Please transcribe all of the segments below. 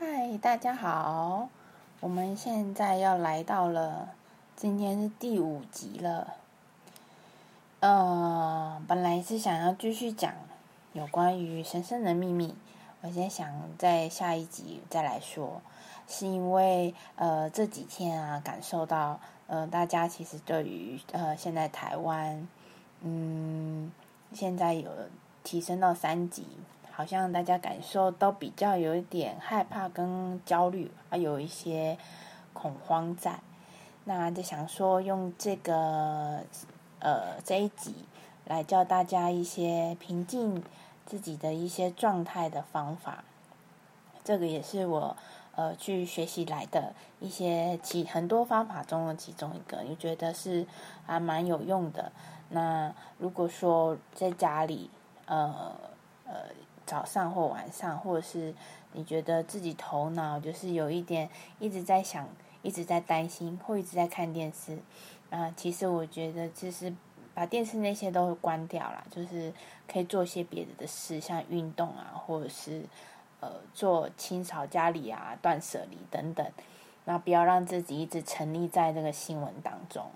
嗨，大家好！我们现在要来到了，今天是第五集了。呃，本来是想要继续讲有关于神圣的秘密，我先想在下一集再来说，是因为呃这几天啊感受到，呃大家其实对于呃现在台湾，嗯，现在有提升到三级。好像大家感受都比较有一点害怕跟焦虑，还有一些恐慌在。那就想说用这个呃这一集来教大家一些平静自己的一些状态的方法。这个也是我呃去学习来的一些其很多方法中的其中一个，你觉得是还蛮有用的。那如果说在家里呃呃。早上或晚上，或者是你觉得自己头脑就是有一点一直在想，一直在担心，或一直在看电视啊，其实我觉得就是把电视那些都关掉了，就是可以做些别的的事，像运动啊，或者是呃做清扫家里啊、断舍离等等，那不要让自己一直沉溺在这个新闻当中。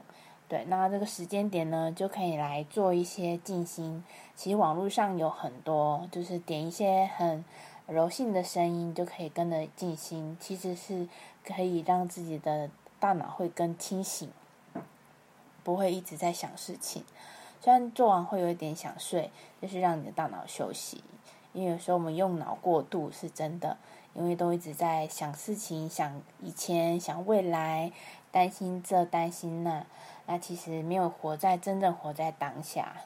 对，那这个时间点呢，就可以来做一些静心。其实网络上有很多，就是点一些很柔性的声音，就可以跟着静心。其实是可以让自己的大脑会更清醒，不会一直在想事情。虽然做完会有一点想睡，就是让你的大脑休息。因为有时候我们用脑过度是真的，因为都一直在想事情，想以前，想未来，担心这担心那。那其实没有活在真正活在当下，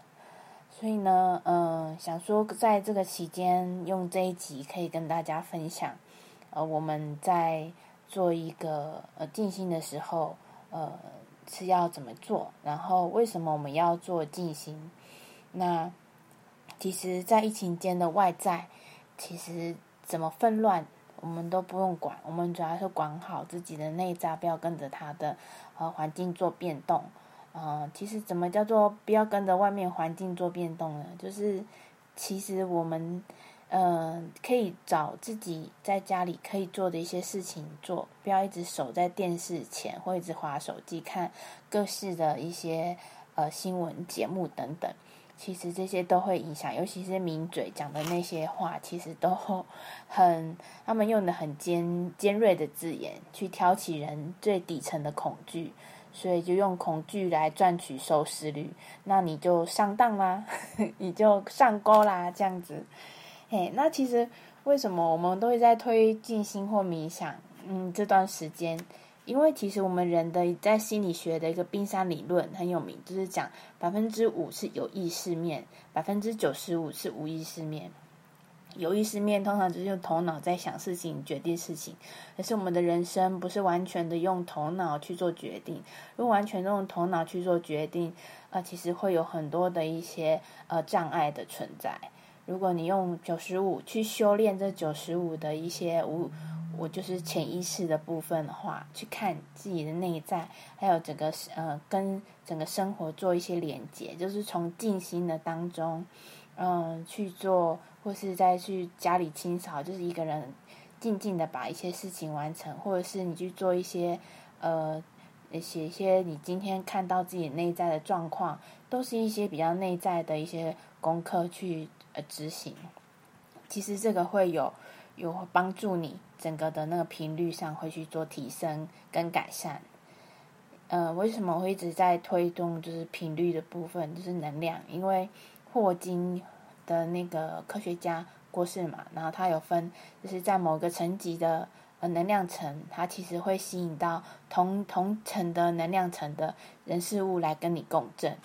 所以呢，嗯，想说在这个期间用这一集可以跟大家分享，呃，我们在做一个呃静心的时候，呃是要怎么做，然后为什么我们要做静心？那其实，在疫情间的外在，其实怎么纷乱，我们都不用管，我们主要是管好自己的内在，不要跟着他的。呃环境做变动，呃，其实怎么叫做不要跟着外面环境做变动呢？就是其实我们，呃，可以找自己在家里可以做的一些事情做，不要一直守在电视前或一直划手机看各式的一些呃新闻节目等等。其实这些都会影响，尤其是名嘴讲的那些话，其实都很，他们用的很尖尖锐的字眼，去挑起人最底层的恐惧，所以就用恐惧来赚取收视率，那你就上当啦，你就上钩啦，这样子。嘿，那其实为什么我们都会在推进心或冥想？嗯，这段时间。因为其实我们人的在心理学的一个冰山理论很有名，就是讲百分之五是有意识面，百分之九十五是无意识面。有意识面通常就是用头脑在想事情、决定事情，可是我们的人生不是完全的用头脑去做决定。如果完全用头脑去做决定，呃，其实会有很多的一些呃障碍的存在。如果你用九十五去修炼这九十五的一些无。我就是潜意识的部分的话，去看自己的内在，还有整个呃跟整个生活做一些连接，就是从静心的当中，嗯去做，或是再去家里清扫，就是一个人静静的把一些事情完成，或者是你去做一些呃写一些你今天看到自己内在的状况，都是一些比较内在的一些功课去呃执行。其实这个会有有帮助你。整个的那个频率上会去做提升跟改善，呃，为什么会一直在推动就是频率的部分，就是能量？因为霍金的那个科学家过世嘛，然后他有分，就是在某个层级的呃能量层，它其实会吸引到同同层的能量层的人事物来跟你共振。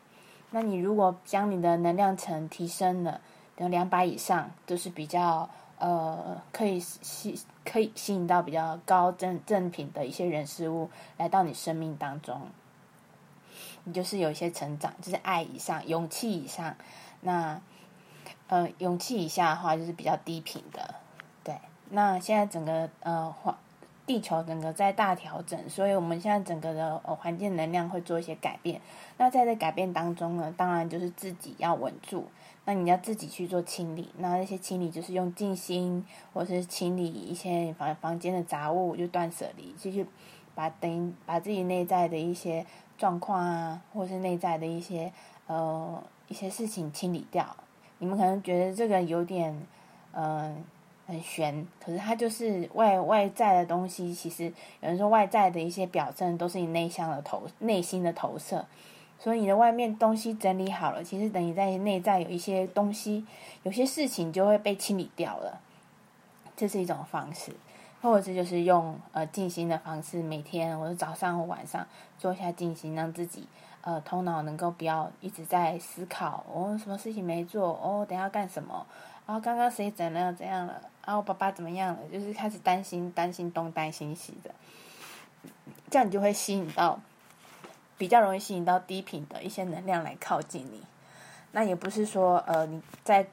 那你如果将你的能量层提升了，等两百以上，都是比较。呃，可以吸，可以吸引到比较高正正品的一些人事物来到你生命当中，你就是有一些成长，就是爱以上，勇气以上。那呃，勇气以下的话，就是比较低频的。对，那现在整个呃环地球整个在大调整，所以我们现在整个的呃环境能量会做一些改变。那在这改变当中呢，当然就是自己要稳住。那你要自己去做清理。那那些清理就是用静心，或是清理一些房房间的杂物，就断舍离，继续把等把自己内在的一些状况啊，或是内在的一些呃一些事情清理掉。你们可能觉得这个有点嗯很玄，可是它就是外外在的东西。其实有人说外在的一些表征都是你内向的投内心的投射。所以你的外面东西整理好了，其实等于在内在有一些东西，有些事情就会被清理掉了。这是一种方式，或者是就是用呃静心的方式，每天或者早上或晚上做一下静心，让自己呃头脑能够不要一直在思考哦什么事情没做哦等下干什么，然后刚刚谁怎样怎样了，然后爸爸怎么样了，就是开始担心担心东担心西的，这样你就会吸引到。比较容易吸引到低频的一些能量来靠近你，那也不是说呃你在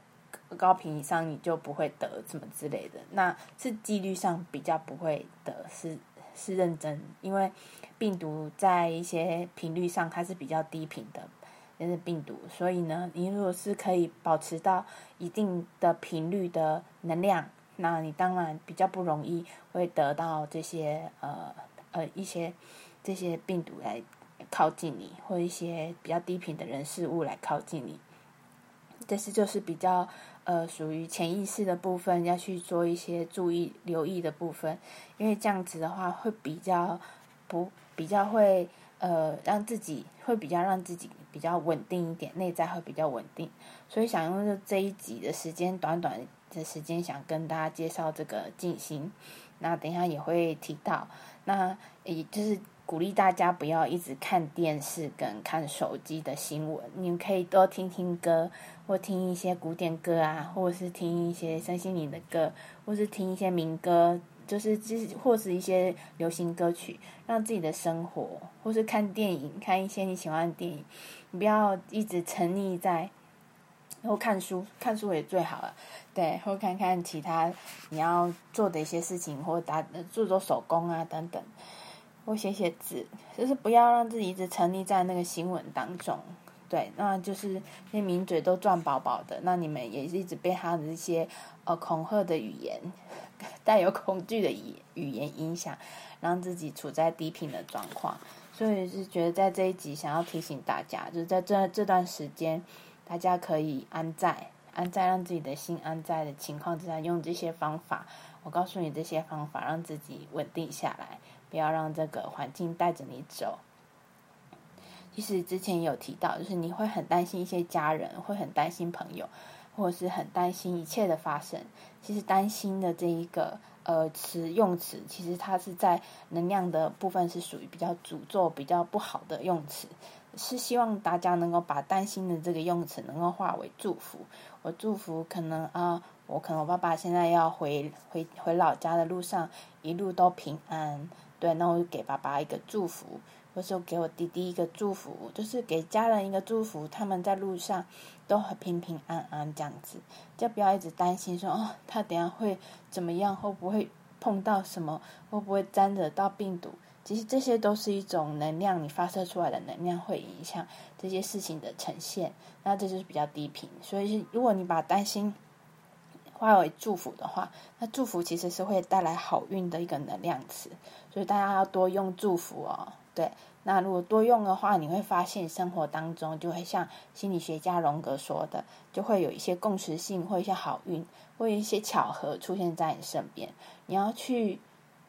高频以上你就不会得什么之类的，那是几率上比较不会得，是是认真，因为病毒在一些频率上它是比较低频的，也是病毒，所以呢，你如果是可以保持到一定的频率的能量，那你当然比较不容易会得到这些呃呃一些这些病毒来。靠近你，或一些比较低频的人事物来靠近你，这是就是比较呃属于潜意识的部分，要去做一些注意留意的部分，因为这样子的话会比较不比较会呃让自己会比较让自己比较稳定一点，内在会比较稳定，所以想用这这一集的时间短短的时间，想跟大家介绍这个静心，那等一下也会提到，那也就是。鼓励大家不要一直看电视跟看手机的新闻，你们可以多听听歌，或听一些古典歌啊，或者是听一些身心灵的歌，或是听一些民歌，就是就是或是一些流行歌曲，让自己的生活，或是看电影，看一些你喜欢的电影，你不要一直沉溺在，或看书，看书也最好了，对，或看看其他你要做的一些事情，或打做做手工啊等等。或写写字，就是不要让自己一直沉溺在那个新闻当中。对，那就是那名嘴都赚饱饱的，那你们也一直被他的一些呃恐吓的语言，带有恐惧的语语言影响，让自己处在低频的状况。所以是觉得在这一集想要提醒大家，就是在这这段时间，大家可以安在安在让自己的心安在的情况之下，用这些方法。我告诉你这些方法，让自己稳定下来。不要让这个环境带着你走。其实之前有提到，就是你会很担心一些家人，会很担心朋友，或者是很担心一切的发生。其实担心的这一个呃词用词，其实它是在能量的部分是属于比较诅咒、比较不好的用词。是希望大家能够把担心的这个用词能够化为祝福。我祝福可能啊，我可能我爸爸现在要回回回老家的路上，一路都平安。对，那我就给爸爸一个祝福，或是给我弟弟一个祝福，就是给家人一个祝福，他们在路上都很平平安安这样子，就不要一直担心说哦，他等下会怎么样，会不会碰到什么，会不会沾惹到病毒？其实这些都是一种能量，你发射出来的能量会影响这些事情的呈现，那这就是比较低频。所以，如果你把担心化为祝福的话，那祝福其实是会带来好运的一个能量词。所以大家要多用祝福哦，对。那如果多用的话，你会发现生活当中就会像心理学家荣格说的，就会有一些共识性或一些好运或一些巧合出现在你身边。你要去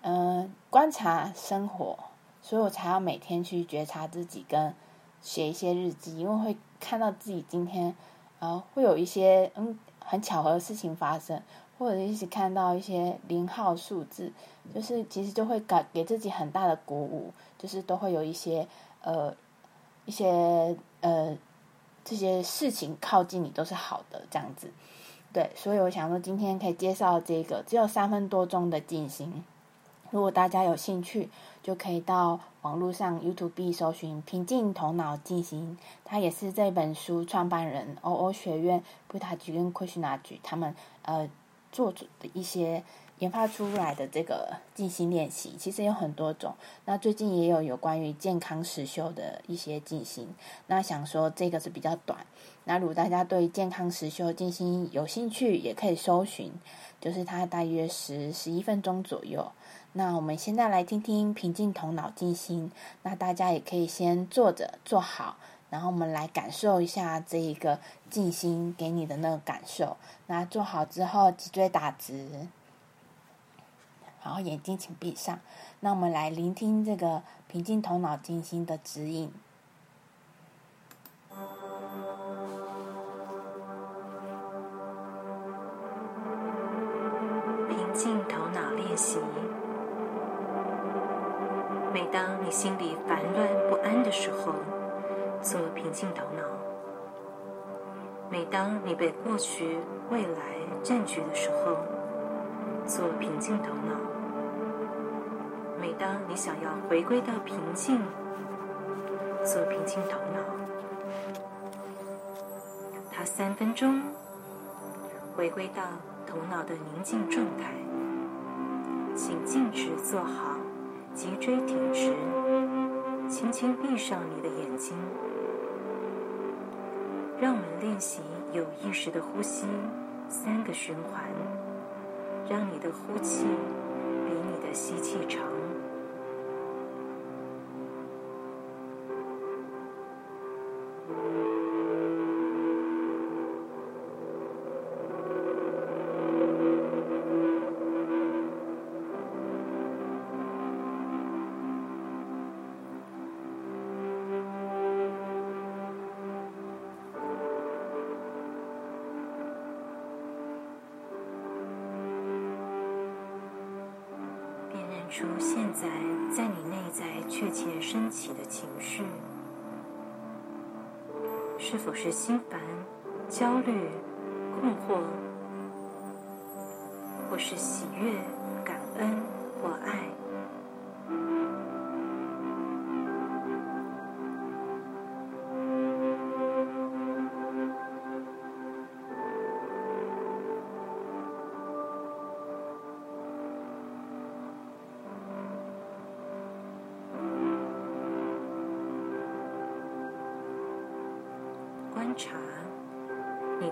嗯观察生活，所以我才要每天去觉察自己，跟写一些日记，因为会看到自己今天啊会有一些嗯很巧合的事情发生。或者一起看到一些零号数字，就是其实就会给给自己很大的鼓舞，就是都会有一些呃一些呃这些事情靠近你都是好的这样子，对，所以我想说今天可以介绍这个只有三分多钟的进行，如果大家有兴趣，就可以到网络上 YouTube 搜寻“平静头脑进行”，他也是这本书创办人欧欧学院布塔吉跟奎什纳吉他们呃。做的一些研发出来的这个静心练习，其实有很多种。那最近也有有关于健康实修的一些进行。那想说这个是比较短。那如果大家对健康实修进行有兴趣，也可以搜寻，就是它大约十十一分钟左右。那我们现在来听听平静头脑静心。那大家也可以先坐着坐好，然后我们来感受一下这一个静心给你的那个感受。那坐好之后，脊椎打直。然后眼睛请闭上，那我们来聆听这个平静头脑、静心的指引。平静头脑练习。当你心里烦乱不安的时候，做平静头脑；每当你被过去、未来占据的时候，做平静头脑。每当你想要回归到平静，做平静头脑，它三分钟，回归到头脑的宁静状态。请静止坐好，脊椎挺直，轻轻闭上你的眼睛。让我们练习有意识的呼吸三个循环，让你的呼气比你的吸气长。出现在在你内在确切升起的情绪，是否是心烦、焦虑、困惑，或是喜悦、感恩？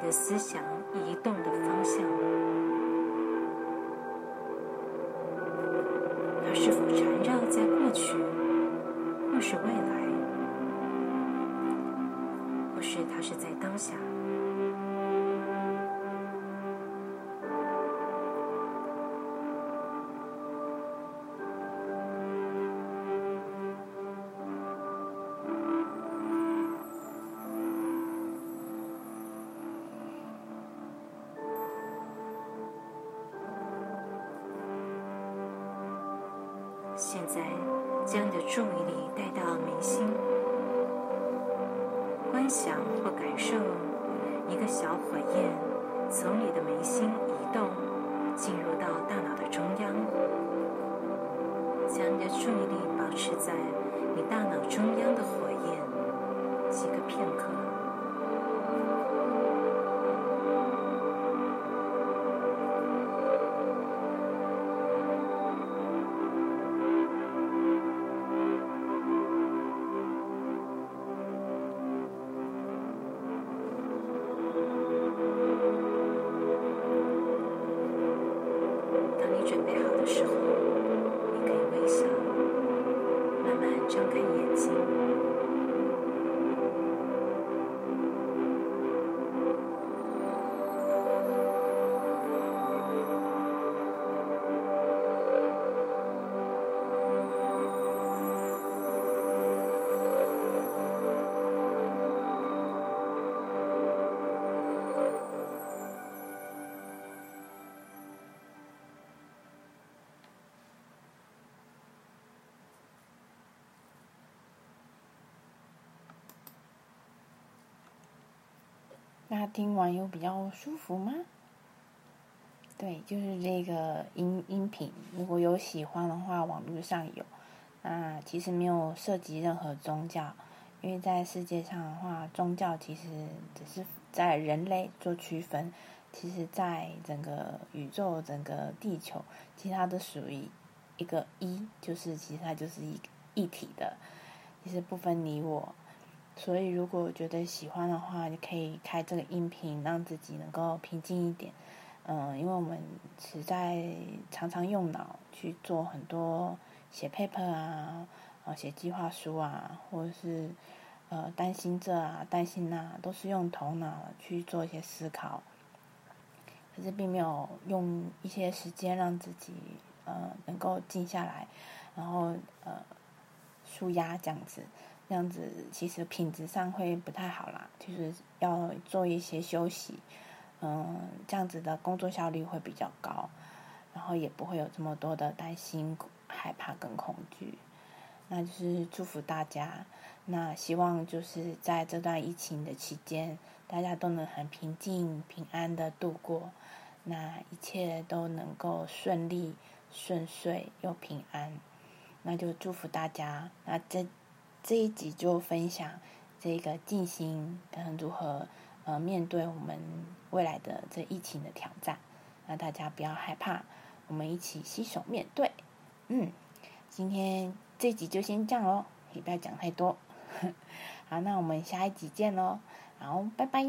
的思想移动的方向，它是否缠绕在过去，或是未来，或是它是在当下？小火焰从你的眉心移动，进入到大脑的中央。将你的注意力保持在你大脑中央的火焰几个片刻。准备好的时候那听完有比较舒服吗？对，就是这个音音频，如果有喜欢的话，网络上有。那其实没有涉及任何宗教，因为在世界上的话，宗教其实只是在人类做区分，其实在整个宇宙、整个地球，其他都属于一个一，就是其实它就是一一体的，其实不分你我。所以，如果觉得喜欢的话，你可以开这个音频，让自己能够平静一点。嗯，因为我们实在常常用脑去做很多写 paper 啊，啊写计划书啊，或者是呃担心这啊担心那，都是用头脑去做一些思考。可是并没有用一些时间让自己呃能够静下来，然后呃舒压这样子。这样子其实品质上会不太好啦，就是要做一些休息，嗯，这样子的工作效率会比较高，然后也不会有这么多的担心、害怕跟恐惧。那就是祝福大家，那希望就是在这段疫情的期间，大家都能很平静、平安的度过，那一切都能够顺利、顺遂又平安。那就祝福大家，那这。这一集就分享这个静心嗯如何呃面对我们未来的这疫情的挑战，那大家不要害怕，我们一起携手面对。嗯，今天这集就先这样喽，也不要讲太多。好，那我们下一集见喽，好，拜拜。